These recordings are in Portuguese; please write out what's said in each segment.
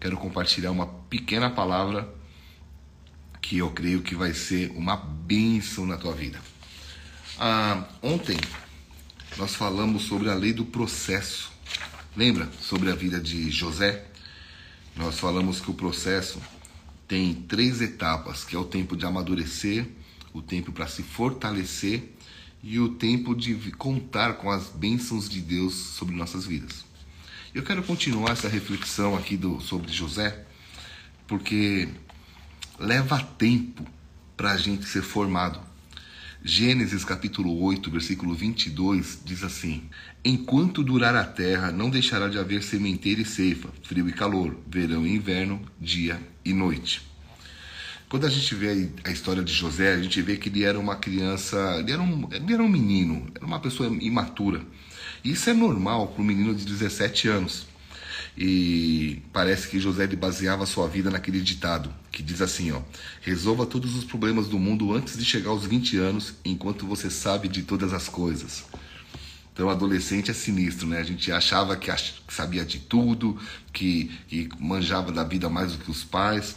quero compartilhar uma pequena palavra que eu creio que vai ser uma bênção na tua vida. Ah, ontem nós falamos sobre a lei do processo. Lembra sobre a vida de José? Nós falamos que o processo tem três etapas, que é o tempo de amadurecer, o tempo para se fortalecer e o tempo de contar com as bênçãos de Deus sobre nossas vidas. Eu quero continuar essa reflexão aqui do, sobre José, porque leva tempo para a gente ser formado. Gênesis capítulo 8, versículo 22 diz assim: Enquanto durar a terra, não deixará de haver sementeira e ceifa, frio e calor, verão e inverno, dia e noite. Quando a gente vê a história de José, a gente vê que ele era uma criança, ele era um, ele era um menino, era uma pessoa imatura. Isso é normal para um menino de 17 anos. E parece que José baseava sua vida naquele ditado que diz assim, ó: Resolva todos os problemas do mundo antes de chegar aos 20 anos, enquanto você sabe de todas as coisas. Então, adolescente é sinistro, né? A gente achava que sabia de tudo, que, que manjava da vida mais do que os pais.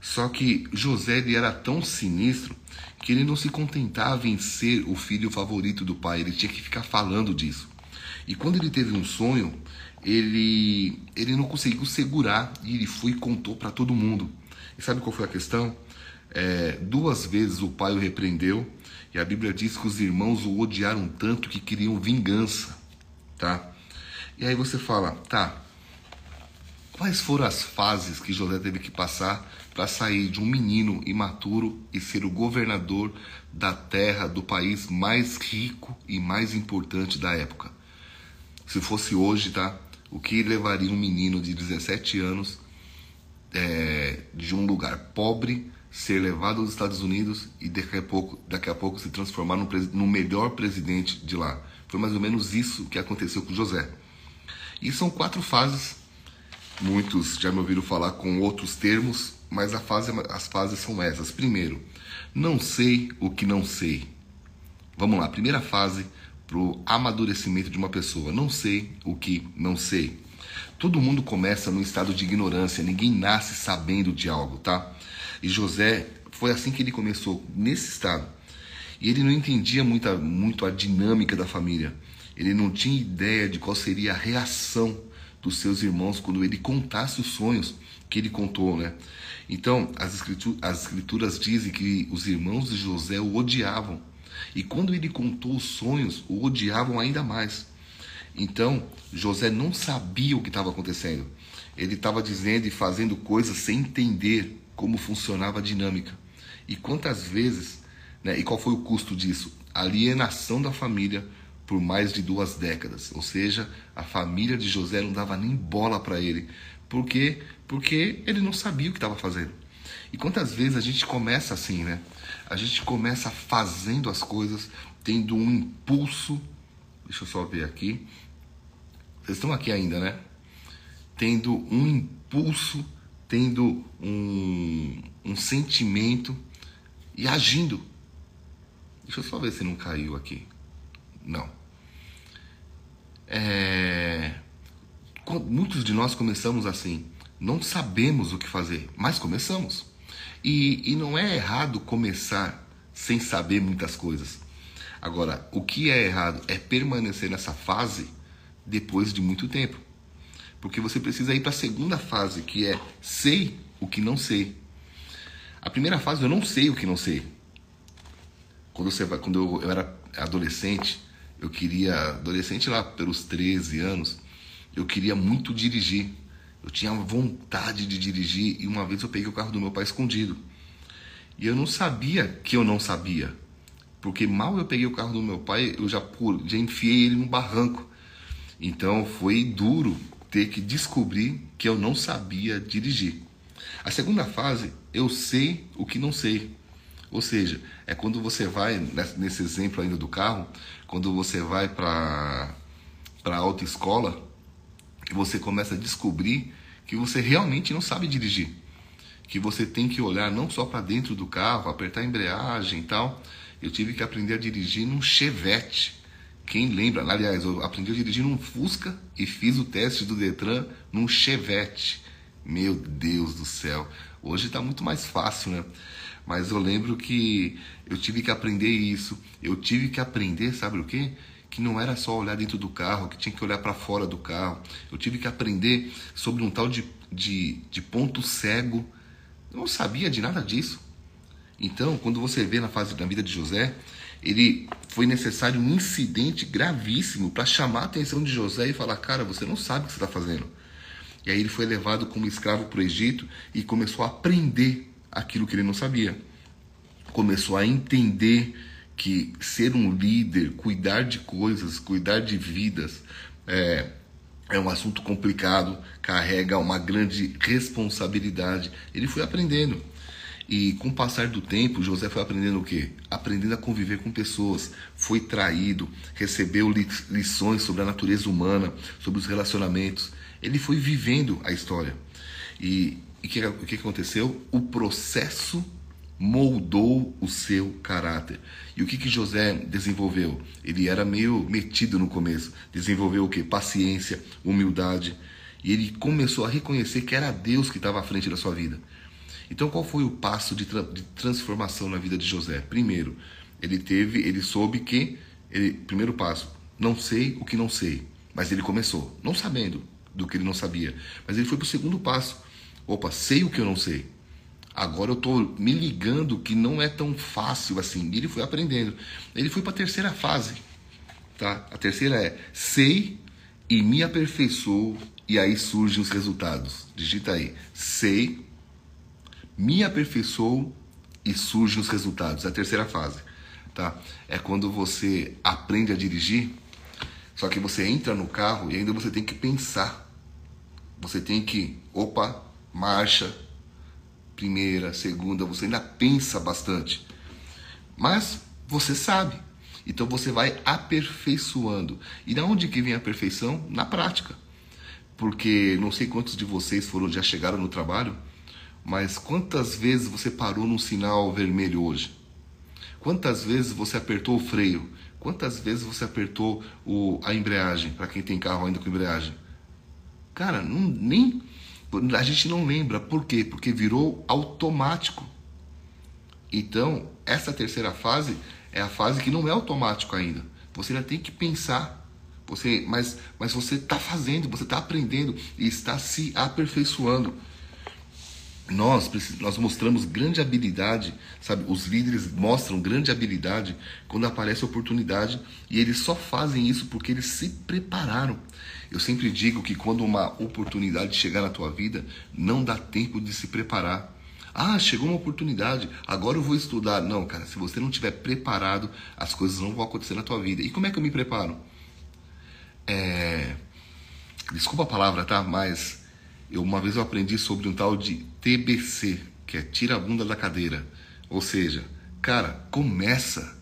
Só que José ele era tão sinistro que ele não se contentava em ser o filho favorito do pai, ele tinha que ficar falando disso. E quando ele teve um sonho, ele, ele não conseguiu segurar e ele foi e contou para todo mundo. E sabe qual foi a questão? É, duas vezes o pai o repreendeu e a Bíblia diz que os irmãos o odiaram tanto que queriam vingança, tá? E aí você fala, tá? Quais foram as fases que José teve que passar para sair de um menino imaturo e ser o governador da terra do país mais rico e mais importante da época? Se fosse hoje, tá? O que levaria um menino de 17 anos é, de um lugar pobre ser levado aos Estados Unidos e daqui a pouco, daqui a pouco se transformar no, no melhor presidente de lá? Foi mais ou menos isso que aconteceu com José. E são quatro fases. Muitos já me ouviram falar com outros termos, mas fase, as fases são essas. Primeiro, não sei o que não sei. Vamos lá, primeira fase, para o amadurecimento de uma pessoa. Não sei o que não sei. Todo mundo começa no estado de ignorância, ninguém nasce sabendo de algo, tá? E José foi assim que ele começou, nesse estado. E ele não entendia muita, muito a dinâmica da família. Ele não tinha ideia de qual seria a reação dos seus irmãos quando ele contasse os sonhos que ele contou, né? Então, as escrituras, as escrituras dizem que os irmãos de José o odiavam e quando ele contou os sonhos, o odiavam ainda mais. Então, José não sabia o que estava acontecendo. Ele estava dizendo e fazendo coisas sem entender como funcionava a dinâmica. E quantas vezes, né, e qual foi o custo disso? Alienação da família por mais de duas décadas. Ou seja, a família de José não dava nem bola para ele. Por quê? Porque ele não sabia o que estava fazendo. E quantas vezes a gente começa assim, né? A gente começa fazendo as coisas, tendo um impulso. Deixa eu só ver aqui. Vocês estão aqui ainda, né? Tendo um impulso, tendo um, um sentimento e agindo. Deixa eu só ver se não caiu aqui. Não. É... Muitos de nós começamos assim. Não sabemos o que fazer, mas começamos. E, e não é errado começar sem saber muitas coisas. Agora, o que é errado é permanecer nessa fase depois de muito tempo. Porque você precisa ir para a segunda fase, que é sei o que não sei. A primeira fase eu não sei o que não sei. Quando, você quando eu, eu era adolescente, eu queria, adolescente lá pelos 13 anos, eu queria muito dirigir. Eu tinha vontade de dirigir e uma vez eu peguei o carro do meu pai escondido. E eu não sabia que eu não sabia. Porque mal eu peguei o carro do meu pai, eu já, já enfiei ele no barranco. Então foi duro ter que descobrir que eu não sabia dirigir. A segunda fase, eu sei o que não sei. Ou seja, é quando você vai, nesse exemplo ainda do carro, quando você vai para a autoescola, você começa a descobrir que você realmente não sabe dirigir. Que você tem que olhar não só para dentro do carro, apertar a embreagem e tal. Eu tive que aprender a dirigir num Chevette. Quem lembra? Aliás, eu aprendi a dirigir num Fusca e fiz o teste do Detran num Chevette. Meu Deus do céu. Hoje está muito mais fácil, né? Mas eu lembro que eu tive que aprender isso. Eu tive que aprender, sabe o quê? Que não era só olhar dentro do carro, que tinha que olhar para fora do carro. Eu tive que aprender sobre um tal de, de, de ponto cego. Eu não sabia de nada disso. Então, quando você vê na fase da vida de José, ele foi necessário um incidente gravíssimo para chamar a atenção de José e falar: Cara, você não sabe o que você está fazendo. E aí ele foi levado como escravo para o Egito e começou a aprender aquilo que ele não sabia. Começou a entender que ser um líder, cuidar de coisas, cuidar de vidas, é, é um assunto complicado, carrega uma grande responsabilidade. Ele foi aprendendo. E com o passar do tempo, José foi aprendendo o quê? Aprendendo a conviver com pessoas. Foi traído, recebeu lições sobre a natureza humana, sobre os relacionamentos. Ele foi vivendo a história. E o que, que aconteceu? O processo moldou o seu caráter. E o que, que José desenvolveu? Ele era meio metido no começo. Desenvolveu o que? Paciência, humildade. E ele começou a reconhecer que era Deus que estava à frente da sua vida. Então, qual foi o passo de, tra de transformação na vida de José? Primeiro, ele teve, ele soube que, ele, primeiro passo, não sei o que não sei, mas ele começou, não sabendo do que ele não sabia, mas ele foi para o segundo passo. Opa, sei o que eu não sei. Agora eu estou me ligando que não é tão fácil assim. E ele foi aprendendo. Ele foi para a terceira fase. Tá? A terceira é sei e me aperfeiçoo e aí surgem os resultados. Digita aí. Sei me aperfeiçoo e surgem os resultados. É a terceira fase, tá? É quando você aprende a dirigir, só que você entra no carro e ainda você tem que pensar. Você tem que, opa, marcha, primeira, segunda, você ainda pensa bastante. Mas você sabe. Então você vai aperfeiçoando. E da onde que vem a perfeição? Na prática. Porque não sei quantos de vocês foram já chegaram no trabalho mas quantas vezes você parou num sinal vermelho hoje? Quantas vezes você apertou o freio? Quantas vezes você apertou o, a embreagem, para quem tem carro ainda com embreagem? Cara, não, nem a gente não lembra. Por quê? Porque virou automático. Então, essa terceira fase é a fase que não é automático ainda. Você ainda tem que pensar. Você, mas, mas você está fazendo, você está aprendendo e está se aperfeiçoando nós, nós mostramos grande habilidade, sabe? Os líderes mostram grande habilidade quando aparece oportunidade e eles só fazem isso porque eles se prepararam. Eu sempre digo que quando uma oportunidade chegar na tua vida, não dá tempo de se preparar. Ah, chegou uma oportunidade, agora eu vou estudar. Não, cara, se você não estiver preparado, as coisas não vão acontecer na tua vida. E como é que eu me preparo? É... Desculpa a palavra, tá? Mas eu, uma vez eu aprendi sobre um tal de TBC, que é tira a bunda da cadeira. Ou seja, cara, começa,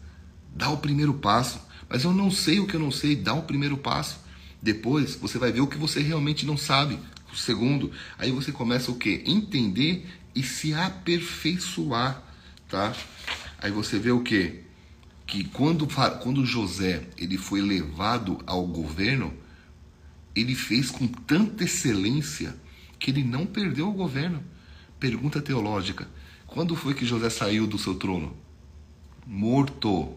dá o primeiro passo. Mas eu não sei o que eu não sei, dá o primeiro passo. Depois você vai ver o que você realmente não sabe. O segundo, aí você começa o que? Entender e se aperfeiçoar, tá? Aí você vê o que? Que quando, quando José ele foi levado ao governo, ele fez com tanta excelência que ele não perdeu o governo. Pergunta teológica: quando foi que José saiu do seu trono? Morto.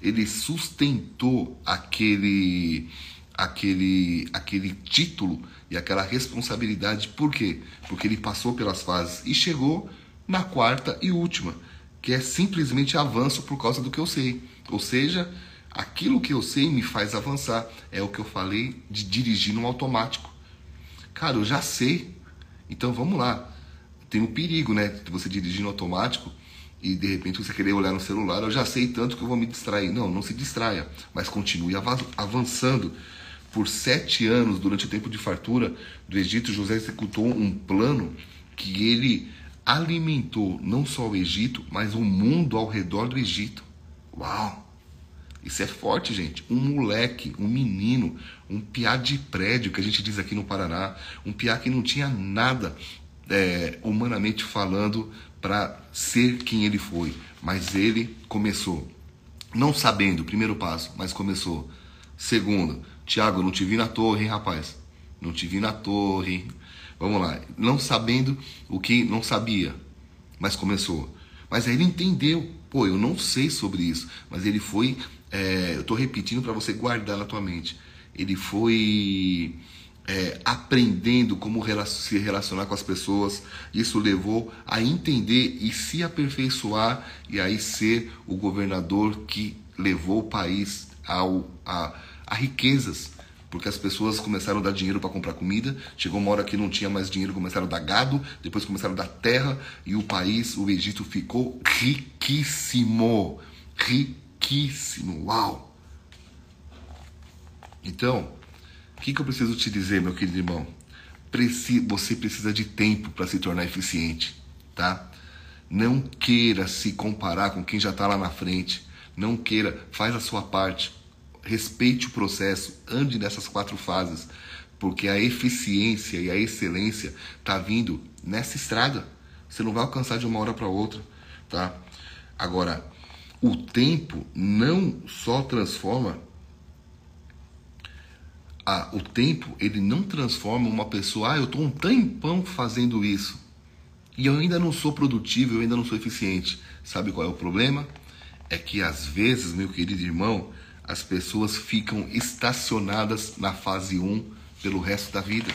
Ele sustentou aquele aquele aquele título e aquela responsabilidade. Por quê? Porque ele passou pelas fases e chegou na quarta e última, que é simplesmente avanço por causa do que eu sei. Ou seja, aquilo que eu sei me faz avançar. É o que eu falei de dirigir no automático. Cara, eu já sei. Então vamos lá. Tem um perigo, né? De você dirigir no automático e de repente você querer olhar no celular. Eu já sei tanto que eu vou me distrair. Não, não se distraia, mas continue avançando. Por sete anos, durante o tempo de fartura do Egito, José executou um plano que ele alimentou não só o Egito, mas o mundo ao redor do Egito. Uau! Isso é forte, gente. Um moleque, um menino, um piá de prédio, que a gente diz aqui no Paraná, um piá que não tinha nada é, humanamente falando para ser quem ele foi. Mas ele começou, não sabendo, primeiro passo, mas começou. Segundo, Tiago, não te vi na torre, hein, rapaz? Não te vi na torre. Vamos lá. Não sabendo o que não sabia, mas começou. Mas aí ele entendeu. Pô, eu não sei sobre isso. Mas ele foi. É, eu estou repetindo para você guardar na tua mente. Ele foi é, aprendendo como se relacionar com as pessoas. Isso levou a entender e se aperfeiçoar e aí ser o governador que levou o país ao, a, a riquezas. Porque as pessoas começaram a dar dinheiro para comprar comida, chegou uma hora que não tinha mais dinheiro, começaram a dar gado, depois começaram a dar terra e o país, o Egito, ficou riquíssimo. Riquíssimo. Uau! Então, o que, que eu preciso te dizer, meu querido irmão? Preci você precisa de tempo para se tornar eficiente, tá? Não queira se comparar com quem já está lá na frente. Não queira, faz a sua parte. Respeite o processo, ande nessas quatro fases, porque a eficiência e a excelência tá vindo nessa estrada. Você não vai alcançar de uma hora para outra, tá? Agora, o tempo não só transforma ah, o tempo ele não transforma uma pessoa, ah, eu estou um tempão fazendo isso e eu ainda não sou produtivo, eu ainda não sou eficiente. Sabe qual é o problema? É que às vezes, meu querido irmão, as pessoas ficam estacionadas na fase 1 pelo resto da vida.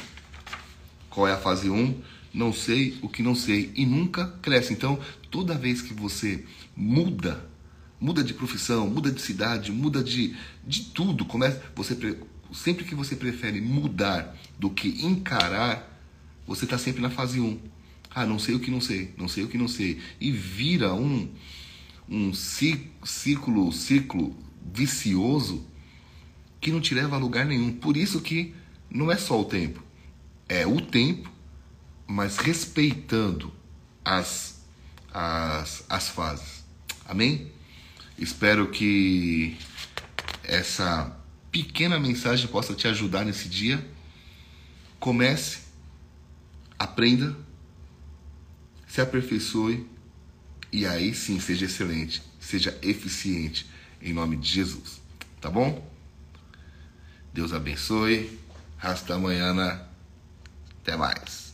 Qual é a fase 1? Não sei o que não sei e nunca cresce. Então, toda vez que você muda, muda de profissão, muda de cidade, muda de, de tudo, começa, você sempre que você prefere mudar do que encarar, você está sempre na fase 1. Ah, não sei o que não sei, não sei o que não sei. E vira um, um ciclo, ciclo vicioso que não te leva a lugar nenhum. Por isso que não é só o tempo, é o tempo, mas respeitando as, as, as fases. Amém? Espero que essa pequena mensagem possa te ajudar nesse dia. Comece, aprenda, se aperfeiçoe e aí sim seja excelente, seja eficiente em nome de Jesus. Tá bom? Deus abençoe. Hasta amanhã. Até mais.